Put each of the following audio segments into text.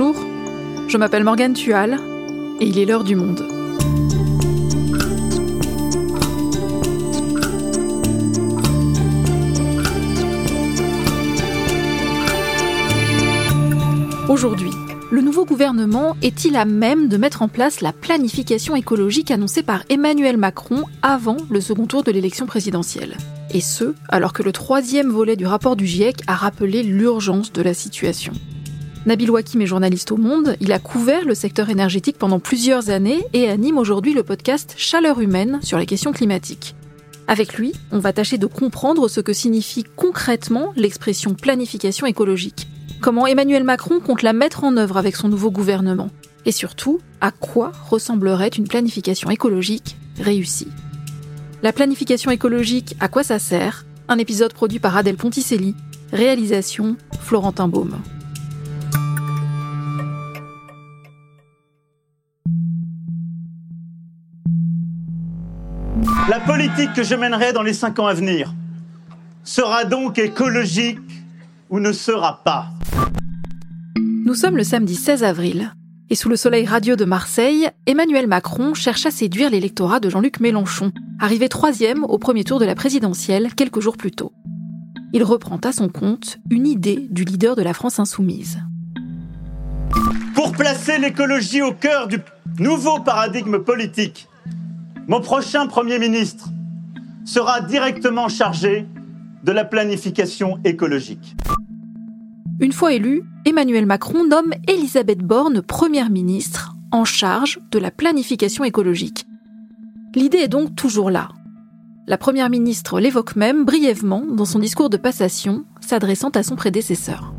Bonjour, je m'appelle Morgane Tual et il est l'heure du monde. Aujourd'hui, le nouveau gouvernement est-il à même de mettre en place la planification écologique annoncée par Emmanuel Macron avant le second tour de l'élection présidentielle? Et ce, alors que le troisième volet du rapport du GIEC a rappelé l'urgence de la situation. Nabil Wakim est journaliste au Monde, il a couvert le secteur énergétique pendant plusieurs années et anime aujourd'hui le podcast Chaleur humaine sur les questions climatiques. Avec lui, on va tâcher de comprendre ce que signifie concrètement l'expression planification écologique comment Emmanuel Macron compte la mettre en œuvre avec son nouveau gouvernement, et surtout, à quoi ressemblerait une planification écologique réussie. La planification écologique, à quoi ça sert? Un épisode produit par Adèle Ponticelli, réalisation Florentin Baume. La politique que je mènerai dans les cinq ans à venir sera donc écologique ou ne sera pas. Nous sommes le samedi 16 avril. Et sous le soleil radieux de Marseille, Emmanuel Macron cherche à séduire l'électorat de Jean-Luc Mélenchon, arrivé troisième au premier tour de la présidentielle quelques jours plus tôt. Il reprend à son compte une idée du leader de la France insoumise. Pour placer l'écologie au cœur du nouveau paradigme politique, mon prochain Premier ministre sera directement chargé de la planification écologique. Une fois élu, Emmanuel Macron nomme Elisabeth Borne Première ministre en charge de la planification écologique. L'idée est donc toujours là. La Première ministre l'évoque même brièvement dans son discours de passation, s'adressant à son prédécesseur.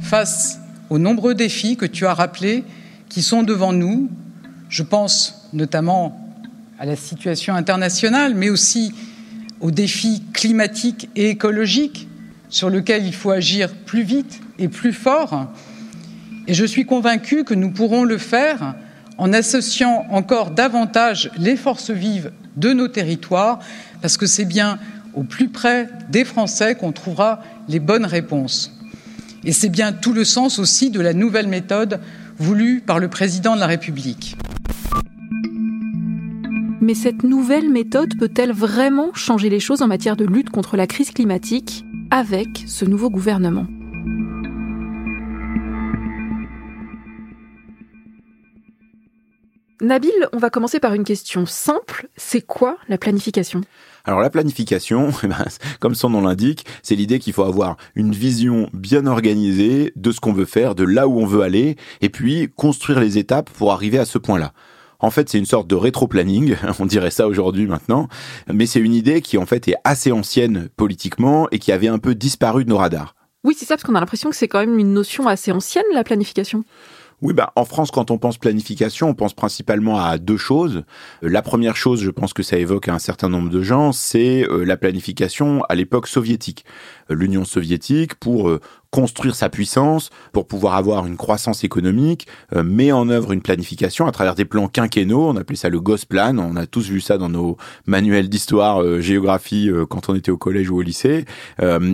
Face aux nombreux défis que tu as rappelés qui sont devant nous, je pense notamment à la situation internationale, mais aussi aux défis climatiques et écologiques sur lequel il faut agir plus vite et plus fort. Et je suis convaincu que nous pourrons le faire en associant encore davantage les forces vives de nos territoires, parce que c'est bien au plus près des Français qu'on trouvera les bonnes réponses. Et c'est bien tout le sens aussi de la nouvelle méthode voulue par le président de la République. Mais cette nouvelle méthode peut-elle vraiment changer les choses en matière de lutte contre la crise climatique avec ce nouveau gouvernement? Nabil, on va commencer par une question simple. C'est quoi la planification? Alors la planification, eh ben, comme son nom l'indique, c'est l'idée qu'il faut avoir une vision bien organisée de ce qu'on veut faire, de là où on veut aller, et puis construire les étapes pour arriver à ce point-là. En fait, c'est une sorte de rétro-planning, on dirait ça aujourd'hui maintenant, mais c'est une idée qui en fait est assez ancienne politiquement et qui avait un peu disparu de nos radars. Oui, c'est ça, parce qu'on a l'impression que c'est quand même une notion assez ancienne, la planification. Oui, bah, en France, quand on pense planification, on pense principalement à deux choses. Euh, la première chose, je pense que ça évoque un certain nombre de gens, c'est euh, la planification à l'époque soviétique. Euh, L'Union soviétique, pour construire sa puissance, pour pouvoir avoir une croissance économique, euh, met en œuvre une planification à travers des plans quinquennaux. On appelait ça le Gosplan. On a tous vu ça dans nos manuels d'histoire, euh, géographie euh, quand on était au collège ou au lycée.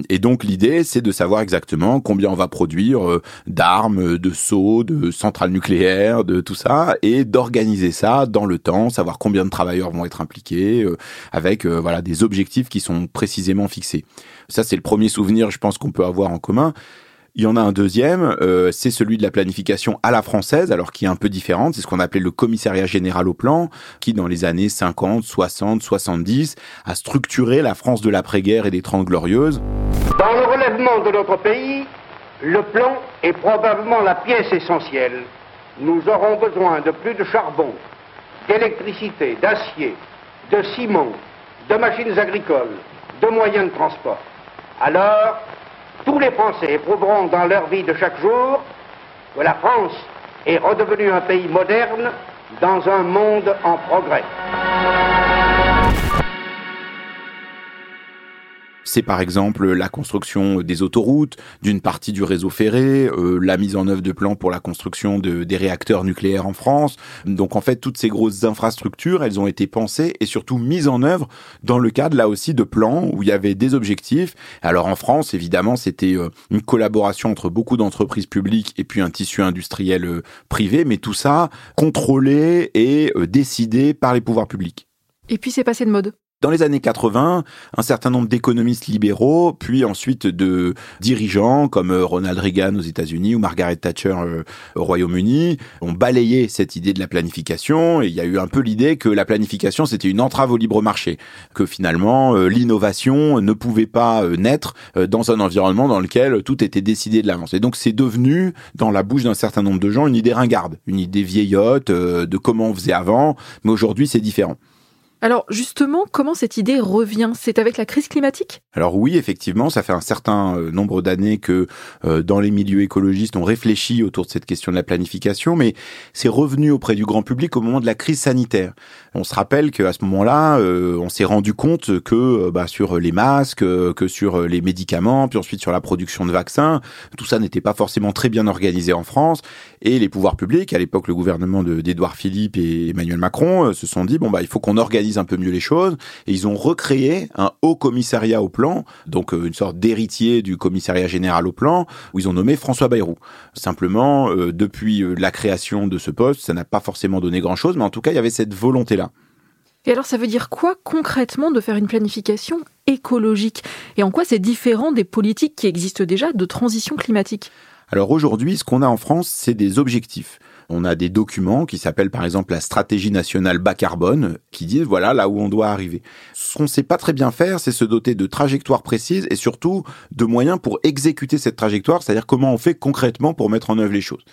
et donc l'idée, c'est de savoir exactement combien on va produire d'armes, de seaux, de centrales nucléaires, de tout ça, et d'organiser ça dans le temps, savoir combien de travailleurs vont être impliqués, avec voilà des objectifs qui sont précisément fixés. Ça, c'est le premier souvenir, je pense, qu'on peut avoir en commun. Il y en a un deuxième, euh, c'est celui de la planification à la française, alors qui est un peu différente. C'est ce qu'on appelait le commissariat général au plan, qui dans les années 50, 60, 70 a structuré la France de l'après-guerre et des Trente Glorieuses. Dans le relèvement de notre pays, le plan est probablement la pièce essentielle. Nous aurons besoin de plus de charbon, d'électricité, d'acier, de ciment, de machines agricoles, de moyens de transport. Alors, tous les Français éprouveront dans leur vie de chaque jour que la France est redevenue un pays moderne dans un monde en progrès. C'est par exemple la construction des autoroutes, d'une partie du réseau ferré, euh, la mise en œuvre de plans pour la construction de, des réacteurs nucléaires en France. Donc en fait, toutes ces grosses infrastructures, elles ont été pensées et surtout mises en œuvre dans le cadre là aussi de plans où il y avait des objectifs. Alors en France, évidemment, c'était euh, une collaboration entre beaucoup d'entreprises publiques et puis un tissu industriel euh, privé, mais tout ça contrôlé et décidé par les pouvoirs publics. Et puis c'est passé de mode. Dans les années 80, un certain nombre d'économistes libéraux, puis ensuite de dirigeants comme euh, Ronald Reagan aux États-Unis ou Margaret Thatcher euh, au Royaume-Uni, ont balayé cette idée de la planification. Et il y a eu un peu l'idée que la planification, c'était une entrave au libre marché, que finalement euh, l'innovation ne pouvait pas naître dans un environnement dans lequel tout était décidé de l'avance. Et donc c'est devenu, dans la bouche d'un certain nombre de gens, une idée ringarde, une idée vieillotte de comment on faisait avant. Mais aujourd'hui, c'est différent. Alors justement, comment cette idée revient? C'est avec la crise climatique? Alors oui, effectivement, ça fait un certain euh, nombre d'années que euh, dans les milieux écologistes, on réfléchit autour de cette question de la planification, mais c'est revenu auprès du grand public au moment de la crise sanitaire. On se rappelle qu'à ce moment-là, euh, on s'est rendu compte que bah, sur les masques, que sur les médicaments, puis ensuite sur la production de vaccins, tout ça n'était pas forcément très bien organisé en France, et les pouvoirs publics, à l'époque le gouvernement d'Édouard Philippe et Emmanuel Macron, se sont dit bon bah il faut qu'on organise un peu mieux les choses. Et ils ont recréé un haut commissariat au plan, donc euh, une sorte d'héritier du commissariat général au plan, où ils ont nommé François Bayrou. Simplement, euh, depuis euh, la création de ce poste, ça n'a pas forcément donné grand-chose, mais en tout cas, il y avait cette volonté-là. Et alors, ça veut dire quoi concrètement de faire une planification écologique? Et en quoi c'est différent des politiques qui existent déjà de transition climatique? Alors aujourd'hui, ce qu'on a en France, c'est des objectifs. On a des documents qui s'appellent par exemple la stratégie nationale bas carbone, qui disent voilà là où on doit arriver. Ce qu'on ne sait pas très bien faire, c'est se doter de trajectoires précises et surtout de moyens pour exécuter cette trajectoire, c'est-à-dire comment on fait concrètement pour mettre en œuvre les choses.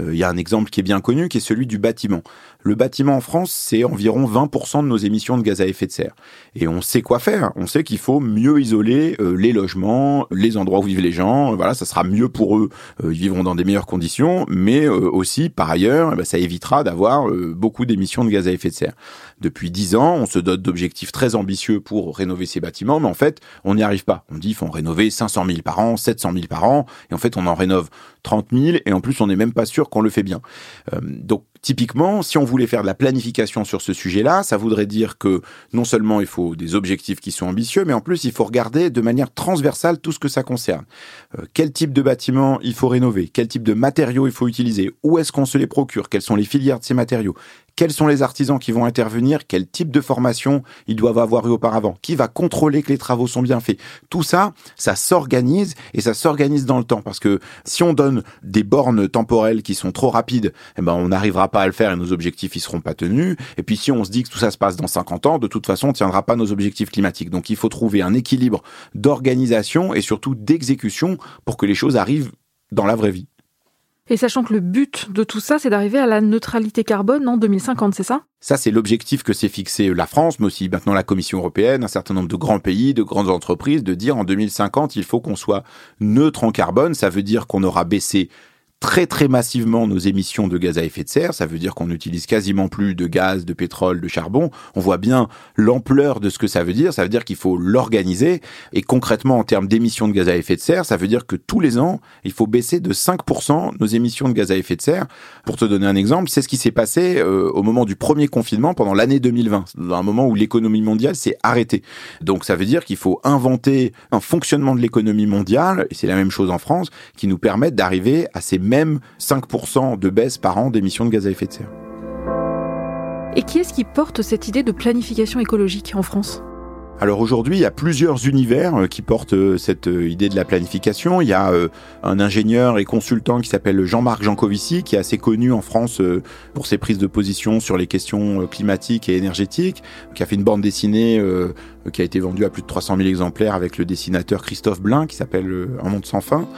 Euh, il y a un exemple qui est bien connu, qui est celui du bâtiment. Le bâtiment en France, c'est environ 20% de nos émissions de gaz à effet de serre. Et on sait quoi faire. On sait qu'il faut mieux isoler euh, les logements, les endroits où vivent les gens. Voilà, ça sera mieux pour eux. Euh, ils vivront dans des meilleures conditions, mais aussi, par ailleurs, eh ben, ça évitera d'avoir beaucoup d'émissions de gaz à effet de serre. Depuis 10 ans, on se dote d'objectifs très ambitieux pour rénover ces bâtiments, mais en fait, on n'y arrive pas. On dit qu'il faut en rénover 500 000 par an, 700 000 par an, et en fait, on en rénove 30 000, et en plus, on n'est même pas sûr qu'on le fait bien. donc, Typiquement, si on voulait faire de la planification sur ce sujet-là, ça voudrait dire que non seulement il faut des objectifs qui sont ambitieux, mais en plus il faut regarder de manière transversale tout ce que ça concerne. Euh, quel type de bâtiment il faut rénover, quel type de matériaux il faut utiliser, où est-ce qu'on se les procure, quelles sont les filières de ces matériaux, quels sont les artisans qui vont intervenir, quel type de formation ils doivent avoir eu auparavant, qui va contrôler que les travaux sont bien faits? Tout ça, ça s'organise et ça s'organise dans le temps parce que si on donne des bornes temporelles qui sont trop rapides, eh ben on n'arrivera pas à le faire et nos objectifs ils seront pas tenus. Et puis si on se dit que tout ça se passe dans 50 ans, de toute façon on tiendra pas nos objectifs climatiques. Donc il faut trouver un équilibre d'organisation et surtout d'exécution pour que les choses arrivent dans la vraie vie. Et sachant que le but de tout ça, c'est d'arriver à la neutralité carbone en 2050, c'est ça? Ça, c'est l'objectif que s'est fixé la France, mais aussi maintenant la Commission européenne, un certain nombre de grands pays, de grandes entreprises, de dire en 2050, il faut qu'on soit neutre en carbone. Ça veut dire qu'on aura baissé très très massivement nos émissions de gaz à effet de serre. Ça veut dire qu'on n'utilise quasiment plus de gaz, de pétrole, de charbon. On voit bien l'ampleur de ce que ça veut dire. Ça veut dire qu'il faut l'organiser. Et concrètement, en termes d'émissions de gaz à effet de serre, ça veut dire que tous les ans, il faut baisser de 5% nos émissions de gaz à effet de serre. Pour te donner un exemple, c'est ce qui s'est passé euh, au moment du premier confinement pendant l'année 2020, dans un moment où l'économie mondiale s'est arrêtée. Donc ça veut dire qu'il faut inventer un fonctionnement de l'économie mondiale, et c'est la même chose en France, qui nous permette d'arriver à ces même 5% de baisse par an d'émissions de gaz à effet de serre. Et qui est-ce qui porte cette idée de planification écologique en France? Alors aujourd'hui, il y a plusieurs univers euh, qui portent euh, cette euh, idée de la planification. Il y a un ingénieur et consultant qui s'appelle Jean-Marc Jancovici, qui est assez connu en France pour ses prises de position sur les questions climatiques et énergétiques, qui a fait une bande dessinée qui a été vendue à plus de 300 000 exemplaires avec le dessinateur Christophe Blin, qui s'appelle Un monde sans fin.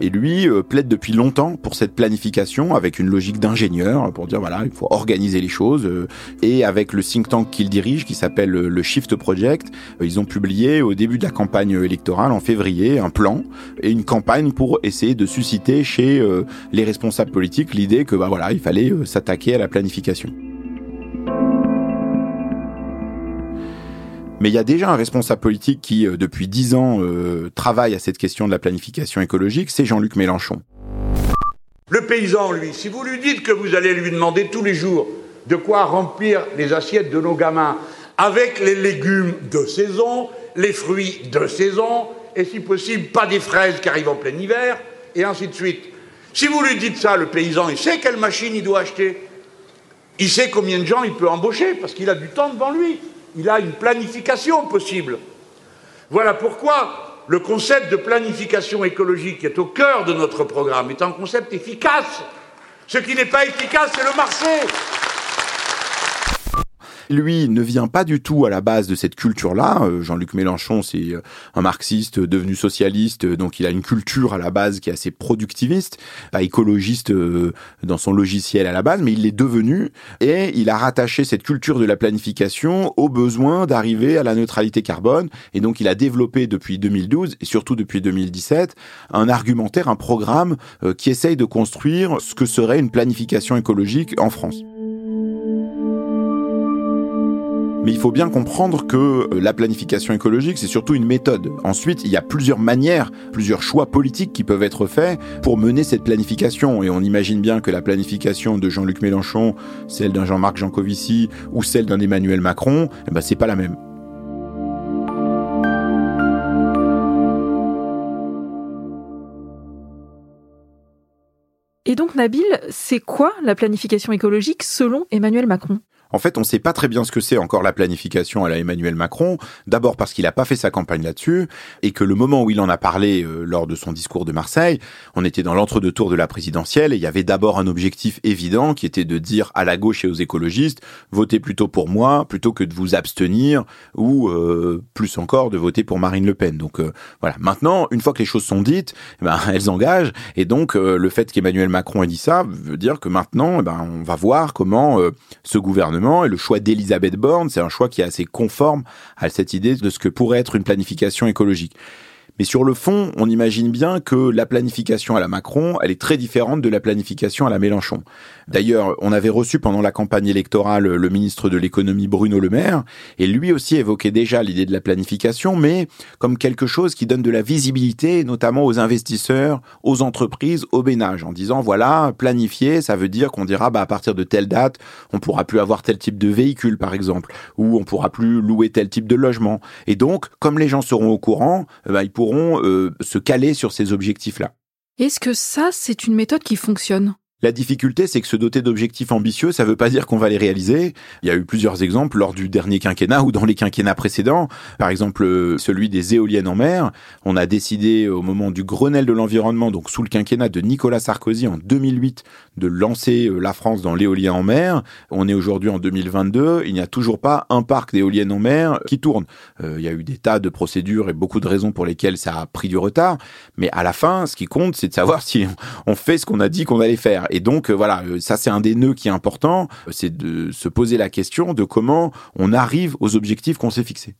Et lui euh, plaide depuis longtemps pour cette planification avec une logique d'ingénieur, pour dire voilà, il faut organiser les choses. Euh, et avec le think tank qu'il dirige, qui s'appelle le Shift Project, euh, ils ont publié au début de la campagne électorale, en février, un plan et une campagne pour essayer de susciter chez les responsables politiques l'idée que bah voilà, il fallait s'attaquer à la planification. Mais il y a déjà un responsable politique qui, euh, depuis dix ans, euh, travaille à cette question de la planification écologique, c'est Jean-Luc Mélenchon. Le paysan, lui, si vous lui dites que vous allez lui demander tous les jours de quoi remplir les assiettes de nos gamins avec les légumes de saison, les fruits de saison, et si possible, pas des fraises qui arrivent en plein hiver, et ainsi de suite. Si vous lui dites ça, le paysan, il sait quelle machine il doit acheter. Il sait combien de gens il peut embaucher, parce qu'il a du temps devant lui. Il a une planification possible. Voilà pourquoi le concept de planification écologique qui est au cœur de notre programme est un concept efficace. Ce qui n'est pas efficace, c'est le marché lui ne vient pas du tout à la base de cette culture-là. Euh, Jean-Luc Mélenchon, c'est euh, un marxiste devenu socialiste, euh, donc il a une culture à la base qui est assez productiviste, pas écologiste dans son logiciel à la base, mais il l'est devenu et il a rattaché cette culture de la planification au besoin d'arriver à la neutralité carbone. Et donc il a développé depuis 2012 et surtout depuis 2017 un argumentaire, un programme qui essaye de construire ce que serait une planification écologique en France. Mais il faut bien comprendre que euh, la planification écologique, c'est surtout une méthode. Ensuite, il y a plusieurs manières, plusieurs choix politiques qui peuvent être faits pour mener cette planification. Et on imagine bien que la planification de Jean-Luc Mélenchon, celle d'un Jean-Marc Jancovici ou celle d'un Emmanuel Macron, eh ben, c'est pas la même. Et donc, Nabil, c'est quoi la planification écologique selon Emmanuel Macron? En fait, on ne sait pas très bien ce que c'est encore la planification à la Emmanuel Macron. D'abord parce qu'il n'a pas fait sa campagne là-dessus et que le moment où il en a parlé euh, lors de son discours de Marseille, on était dans l'entre-deux-tours de la présidentielle et il y avait d'abord un objectif évident qui était de dire à la gauche et aux écologistes votez plutôt pour moi plutôt que de vous abstenir ou euh, plus encore de voter pour Marine Le Pen. Donc euh, voilà. Maintenant, une fois que les choses sont dites, eh ben, elles engagent et donc le fait qu'Emmanuel Macron ait dit ça veut dire que maintenant, eh ben, on va voir comment ce gouvernement et le choix d'Elisabeth Borne, c'est un choix qui est assez conforme à cette idée de ce que pourrait être une planification écologique. Mais sur le fond, on imagine bien que la planification à la Macron, elle est très différente de la planification à la Mélenchon. D'ailleurs, on avait reçu pendant la campagne électorale le ministre de l'économie Bruno Le Maire, et lui aussi évoquait déjà l'idée de la planification, mais comme quelque chose qui donne de la visibilité, notamment aux investisseurs, aux entreprises, aux ménages, en disant voilà, planifier, ça veut dire qu'on dira bah à partir de telle date, on pourra plus avoir tel type de véhicule par exemple, ou on pourra plus louer tel type de logement. Et donc, comme les gens seront au courant, bah, ils pourront euh, se caler sur ces objectifs-là. Est-ce que ça, c'est une méthode qui fonctionne? La difficulté, c'est que se doter d'objectifs ambitieux, ça ne veut pas dire qu'on va les réaliser. Il y a eu plusieurs exemples lors du dernier quinquennat ou dans les quinquennats précédents. Par exemple, euh, celui des éoliennes en mer. On a décidé au moment du Grenelle de l'environnement, donc sous le quinquennat de Nicolas Sarkozy en 2008, de lancer euh, la France dans l'éolien en mer. On est aujourd'hui en 2022. Il n'y a toujours pas un parc d'éoliennes en mer qui tourne. Euh, il y a eu des tas de procédures et beaucoup de raisons pour lesquelles ça a pris du retard. Mais à la fin, ce qui compte, c'est de savoir si on fait ce qu'on a dit qu'on allait faire. Et donc, euh, voilà, euh, ça c'est un des nœuds qui est important, c'est de se poser la question de comment on arrive aux objectifs qu'on s'est fixés.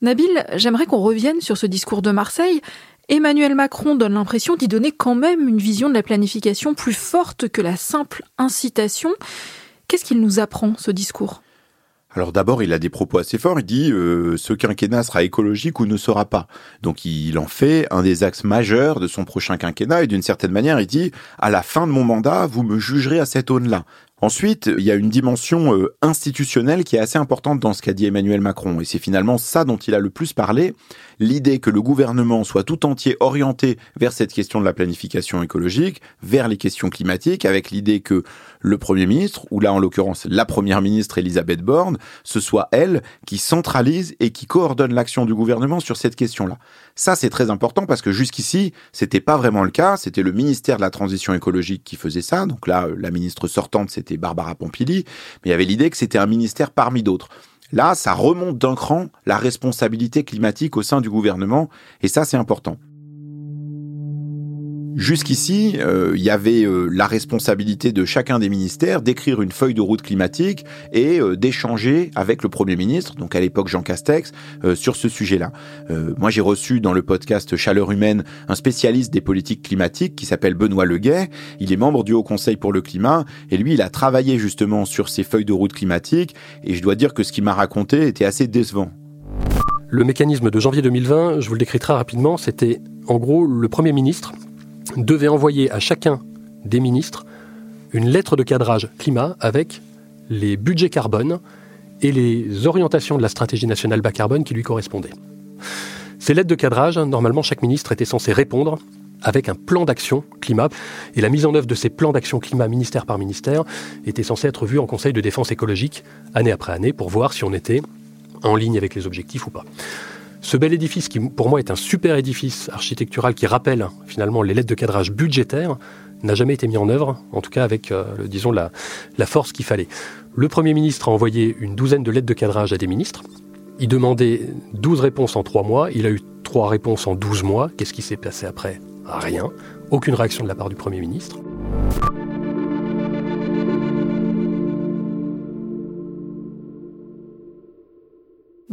Nabil, j'aimerais qu'on revienne sur ce discours de Marseille. Emmanuel Macron donne l'impression d'y donner quand même une vision de la planification plus forte que la simple incitation. Qu'est-ce qu'il nous apprend, ce discours? Alors d'abord, il a des propos assez forts. Il dit euh, ce quinquennat sera écologique ou ne sera pas. Donc il en fait un des axes majeurs de son prochain quinquennat. Et d'une certaine manière, il dit à la fin de mon mandat, vous me jugerez à cette aune-là. Ensuite, il y a une dimension euh, institutionnelle qui est assez importante dans ce qu'a dit Emmanuel Macron, et c'est finalement ça dont il a le plus parlé, l'idée que le gouvernement soit tout entier orienté vers cette question de la planification écologique, vers les questions climatiques, avec l'idée que le Premier ministre, ou là en l'occurrence la Première ministre Elisabeth Borne, ce soit elle qui centralise et qui coordonne l'action du gouvernement sur cette question-là. Ça, c'est très important parce que jusqu'ici, c'était pas vraiment le cas. C'était le ministère de la Transition écologique qui faisait ça. Donc là, la ministre sortante, c'était Barbara Pompili. Mais il y avait l'idée que c'était un ministère parmi d'autres. Là, ça remonte d'un cran la responsabilité climatique au sein du gouvernement. Et ça, c'est important. Jusqu'ici, euh, il y avait euh, la responsabilité de chacun des ministères d'écrire une feuille de route climatique et euh, d'échanger avec le Premier ministre, donc à l'époque Jean Castex, sur ce sujet-là. moi, j'ai reçu dans le podcast Chaleur humaine un spécialiste des politiques climatiques qui s'appelle Benoît Leguet. Il est membre du Haut Conseil pour le climat et lui, il a travaillé justement sur ces feuilles de route climatique et je dois dire que ce qu'il m'a raconté était assez décevant. Le mécanisme de janvier 2020, je vous le décris très rapidement, c'était en gros le Premier ministre devait envoyer à chacun des ministres une lettre de cadrage climat avec les budgets carbone et les orientations de la stratégie nationale bas carbone qui lui correspondaient. Ces lettres de cadrage, normalement, chaque ministre était censé répondre avec un plan d'action climat. Et la mise en œuvre de ces plans d'action climat ministère par ministère était censée être vue en Conseil de défense écologique année après année pour voir si on était en ligne avec les objectifs ou pas. Ce bel édifice, qui pour moi est un super édifice architectural qui rappelle finalement les lettres de cadrage budgétaires, n'a jamais été mis en œuvre, en tout cas avec, euh, disons, la, la force qu'il fallait. Le Premier ministre a envoyé une douzaine de lettres de cadrage à des ministres. Il demandait 12 réponses en 3 mois. Il a eu 3 réponses en 12 mois. Qu'est-ce qui s'est passé après? Rien. Aucune réaction de la part du Premier ministre.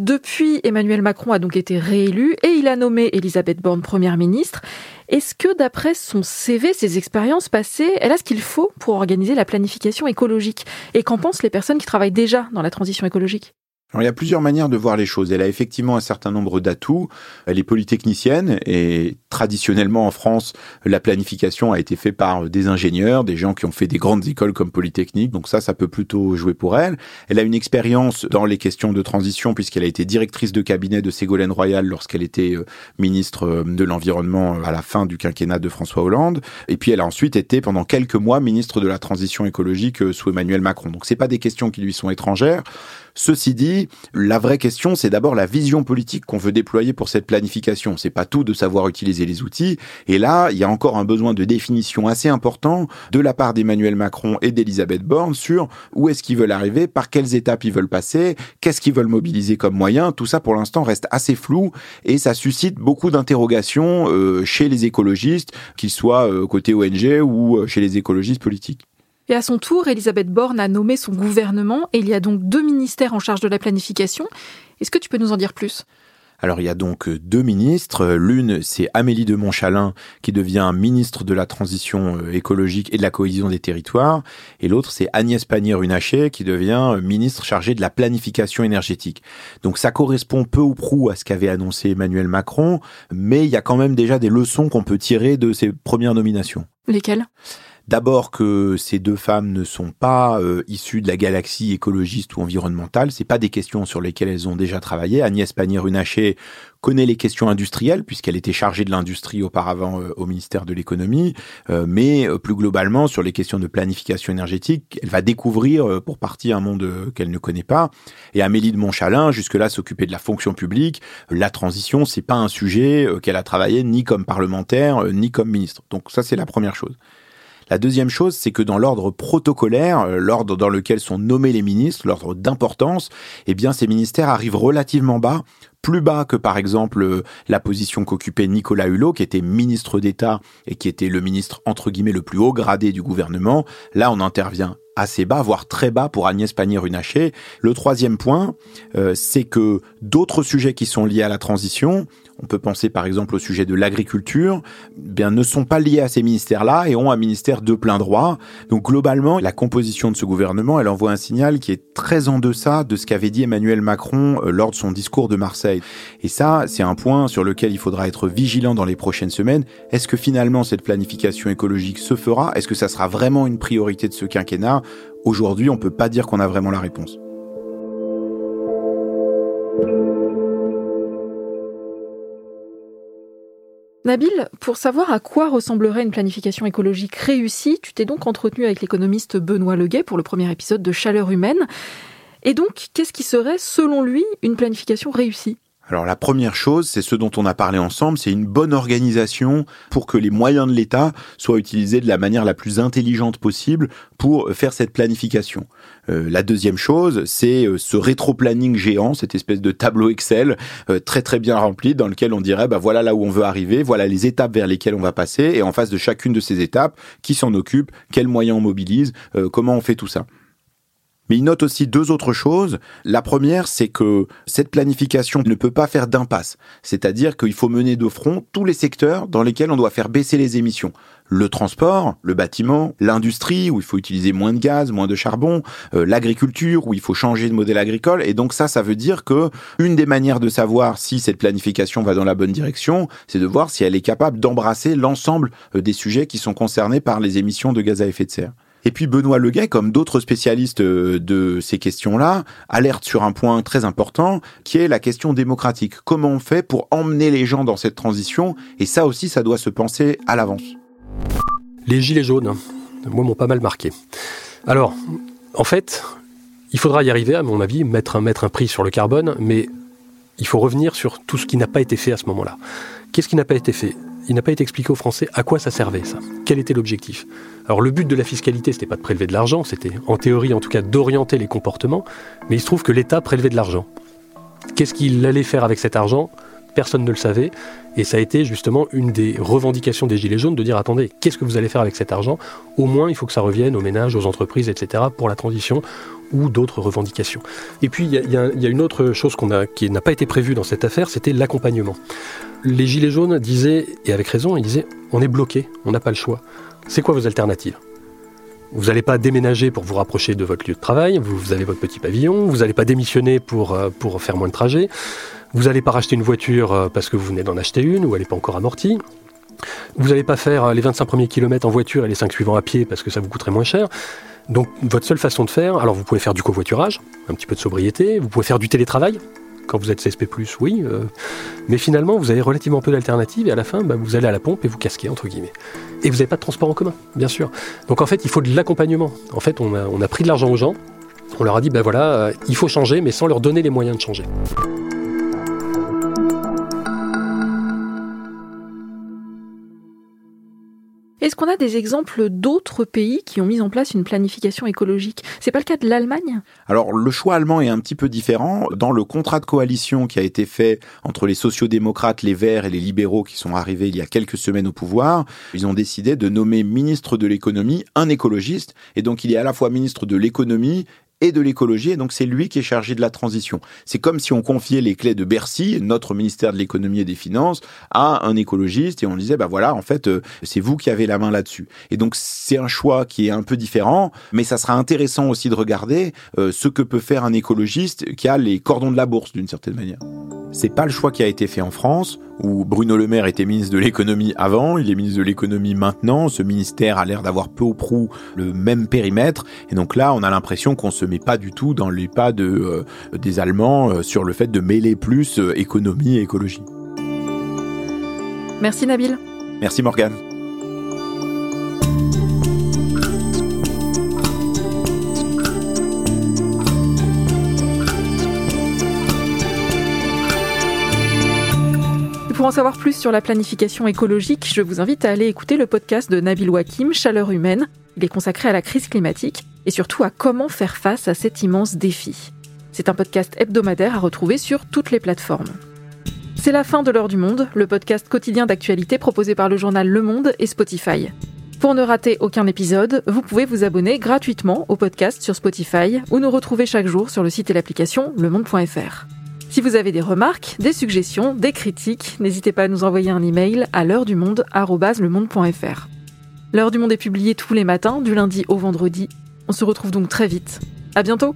Depuis, Emmanuel Macron a donc été réélu et il a nommé Elisabeth Borne première ministre. Est-ce que d'après son CV, ses expériences passées, elle a ce qu'il faut pour organiser la planification écologique? Et qu'en pensent les personnes qui travaillent déjà dans la transition écologique? Il y a plusieurs manières de voir les choses. Elle a effectivement un certain nombre d'atouts. Elle est polytechnicienne et traditionnellement en France, la planification a été faite par des ingénieurs, des gens qui ont fait des grandes écoles comme Polytechnique. Donc ça, ça peut plutôt jouer pour elle. Elle a une expérience dans les questions de transition puisqu'elle a été directrice de cabinet de Ségolène Royal lorsqu'elle était euh, ministre euh, de l'Environnement à la fin du quinquennat de François Hollande. Et puis elle a ensuite été pendant quelques mois ministre de la transition écologique euh, sous Emmanuel Macron. Donc c'est pas des questions qui lui sont étrangères. Ceci dit, la vraie question, c'est d'abord la vision politique qu'on veut déployer pour cette planification. C'est pas tout de savoir utiliser les outils. Et là, il y a encore un besoin de définition assez important de la part d'Emmanuel Macron et d'Elisabeth Borne sur où est-ce qu'ils veulent arriver, par quelles étapes ils veulent passer, qu'est-ce qu'ils veulent mobiliser comme moyen. Tout ça, pour l'instant, reste assez flou et ça suscite beaucoup d'interrogations euh, chez les écologistes, qu'ils soient euh, côté ONG ou euh, chez les écologistes politiques. Et à son tour, Elisabeth Borne a nommé son gouvernement et il y a donc deux ministères en charge de la planification. Est-ce que tu peux nous en dire plus? Alors il y a donc deux ministres. L'une, c'est Amélie de Montchalin, qui devient ministre de la transition euh, écologique et de la cohésion des territoires. Et l'autre, c'est Agnès Pannier-Runacher, qui devient ministre chargée de la planification énergétique. Donc ça correspond peu ou prou à ce qu'avait annoncé Emmanuel Macron, mais il y a quand même déjà des leçons qu'on peut tirer de ces premières nominations. Lesquelles? D'abord que ces deux femmes ne sont pas euh, issues de la galaxie écologiste ou environnementale, c'est pas des questions sur lesquelles elles ont déjà travaillé. Agnès Pannier-Runacher connaît les questions industrielles puisqu'elle était chargée de l'industrie auparavant euh, au ministère de l'économie, euh, mais plus globalement sur les questions de planification énergétique, elle va découvrir pour partie un monde qu'elle ne connaît pas. Et Amélie de Montchalin, jusque-là, s'occupait de la fonction publique. La transition, c'est pas un sujet qu'elle a travaillé ni comme parlementaire ni comme ministre. Donc ça, c'est la première chose. La deuxième chose, c'est que dans l'ordre protocolaire, euh, l'ordre dans lequel sont nommés les ministres, l'ordre d'importance, eh bien, ces ministères arrivent relativement bas plus bas que par exemple euh, la position qu'occupait Nicolas Hulot, qui était ministre d'État et qui était le ministre entre guillemets le plus haut gradé du gouvernement. Là, on intervient assez bas, voire très bas pour Agnès Pannier-Runacher. Le troisième point, euh, c'est que d'autres sujets qui sont liés à la transition on peut penser par exemple au sujet de l'agriculture, bien ne sont pas liés à ces ministères-là et ont un ministère de plein droit. Donc globalement, la composition de ce gouvernement, elle envoie un signal qui est très en deçà de ce qu'avait dit Emmanuel Macron euh, lors de son discours de Marseille. Et ça, c'est un point sur lequel il faudra être vigilant dans les prochaines semaines. Est-ce que finalement cette planification écologique se fera? Est-ce que ça sera vraiment une priorité de ce quinquennat? Aujourd'hui, on peut pas dire qu'on a vraiment la réponse. Nabil, pour savoir à quoi ressemblerait une planification écologique réussie, tu t'es donc entretenu avec l'économiste Benoît Leguet pour le premier épisode de Chaleur humaine. Et donc, qu'est-ce qui serait, selon lui, une planification réussie? Alors la première chose, c'est ce dont on a parlé ensemble, c'est une bonne organisation pour que les moyens de l'État soient utilisés de la manière la plus intelligente possible pour faire cette planification. Euh, la deuxième chose, c'est euh, ce rétro-planning géant, cette espèce de tableau Excel euh, très très bien rempli dans lequel on dirait bah voilà là où on veut arriver, voilà les étapes vers lesquelles on va passer et en face de chacune de ces étapes, qui s'en occupe, quels moyens on mobilise, comment on fait tout ça. Mais il note aussi deux autres choses. La première, c'est que cette planification ne peut pas faire d'impasse. C'est-à-dire qu'il faut mener de front tous les secteurs dans lesquels on doit faire baisser les émissions le transport, le bâtiment, l'industrie où il faut utiliser moins de gaz, moins de charbon, euh, l'agriculture où il faut changer de modèle agricole et donc ça ça veut dire que une des manières de savoir si cette planification va dans la bonne direction, c'est de voir si elle est capable d'embrasser l'ensemble euh, des sujets qui sont concernés par les émissions de gaz à effet de serre. Et puis Benoît Leguet, comme d'autres spécialistes euh, de ces questions-là, alerte sur un point très important, qui est la question démocratique. Comment on fait pour emmener les gens dans cette transition? Et ça aussi, ça doit se penser à l'avance. Les gilets jaunes, moi, m'ont pas mal marqué. Alors, en fait, il faudra y arriver, à mon avis, mettre un, mettre un prix sur le carbone, mais il faut revenir sur tout ce qui n'a pas été fait à ce moment-là. Qu'est-ce qui n'a pas été fait? Il n'a pas été expliqué aux Français à quoi ça servait ça. Quel était l'objectif? Alors le but de la fiscalité, c'était pas de prélever de l'argent, c'était en théorie en tout cas d'orienter les comportements, mais il se trouve que l'État prélevait de l'argent. Qu'est-ce qu'il allait faire avec cet argent? Personne ne le savait. Et ça a été justement une des revendications des Gilets jaunes de dire attendez, qu'est-ce que vous allez faire avec cet argent? Au moins, il faut que ça revienne aux ménages, aux entreprises, etc. pour la transition ou d'autres revendications. Et puis, il y, a une autre chose qui n'a pas été prévue dans cette affaire, c'était l'accompagnement. Les Gilets jaunes disaient, et avec raison, ils disaient on est bloqué, on n'a pas le choix. C'est quoi vos alternatives? Vous n'allez pas déménager pour vous rapprocher de votre lieu de travail, vous, avez votre petit pavillon, vous n'allez pas démissionner pour, euh, pour faire moins de trajets, vous n'allez pas racheter une voiture euh, parce que vous venez d'en acheter une ou elle n'est pas encore amortie. Vous n'allez pas faire euh, les 25 premiers kilomètres en voiture et les 5 suivants à pied parce que ça vous coûterait moins cher. Donc votre seule façon de faire, alors vous pouvez faire du covoiturage, un petit peu de sobriété, vous pouvez faire du télétravail, quand vous êtes CSP+, oui, euh, mais finalement vous avez relativement peu d'alternatives et à la fin bah, vous allez à la pompe et vous casquez entre guillemets. Et vous n'avez pas de transport en commun, bien sûr. Donc en fait il faut de l'accompagnement. En fait on a, on a, pris de l'argent aux gens, on leur a dit ben voilà, il faut changer mais sans leur donner les moyens de changer. Est-ce qu'on a des exemples d'autres pays qui ont mis en place une planification écologique? C'est pas le cas de l'Allemagne? Alors le choix allemand est un petit peu différent. Dans le contrat de coalition qui a été fait entre les sociodémocrates, les Verts et les libéraux qui sont arrivés il y a quelques semaines au pouvoir, ils ont décidé de nommer ministre de l'économie un écologiste. Et donc il est à la fois ministre de l'économie et de l'écologie, et donc c'est lui qui est chargé de la transition. C'est comme si on confiait les clés de Bercy, notre ministère de l'économie et des finances, à un écologiste, et on disait, bah voilà, en fait, euh, c'est vous qui avez la main là-dessus. Et donc c'est un choix qui est un peu différent, mais ça sera intéressant aussi de regarder euh, ce que peut faire un écologiste qui a les cordons de la bourse d'une certaine manière. C'est pas le choix qui a été fait en France, où Bruno Le Maire était ministre de l'économie avant, il est ministre de l'économie maintenant. Ce ministère a l'air d'avoir peu ou prou le même périmètre, et donc là, on a l'impression qu'on se met pas du tout dans les pas de, euh, des Allemands euh, sur le fait de mêler plus euh, économie et écologie. Merci Nabil. Merci Morgane. En savoir plus sur la planification écologique, je vous invite à aller écouter le podcast de Nabil Wakim, Chaleur humaine. Il est consacré à la crise climatique et surtout à comment faire face à cet immense défi. C'est un podcast hebdomadaire à retrouver sur toutes les plateformes. C'est la fin de l'heure du monde, le podcast quotidien d'actualité proposé par le journal Le Monde et Spotify. Pour ne rater aucun épisode, vous pouvez vous abonner gratuitement au podcast sur Spotify ou nous retrouver chaque jour sur le site et l'application lemonde.fr. Si vous avez des remarques, des suggestions, des critiques, n'hésitez pas à nous envoyer un email à l'heure du monde @lemonde.fr. L'heure du monde est publiée tous les matins, du lundi au vendredi. On se retrouve donc très vite. À bientôt!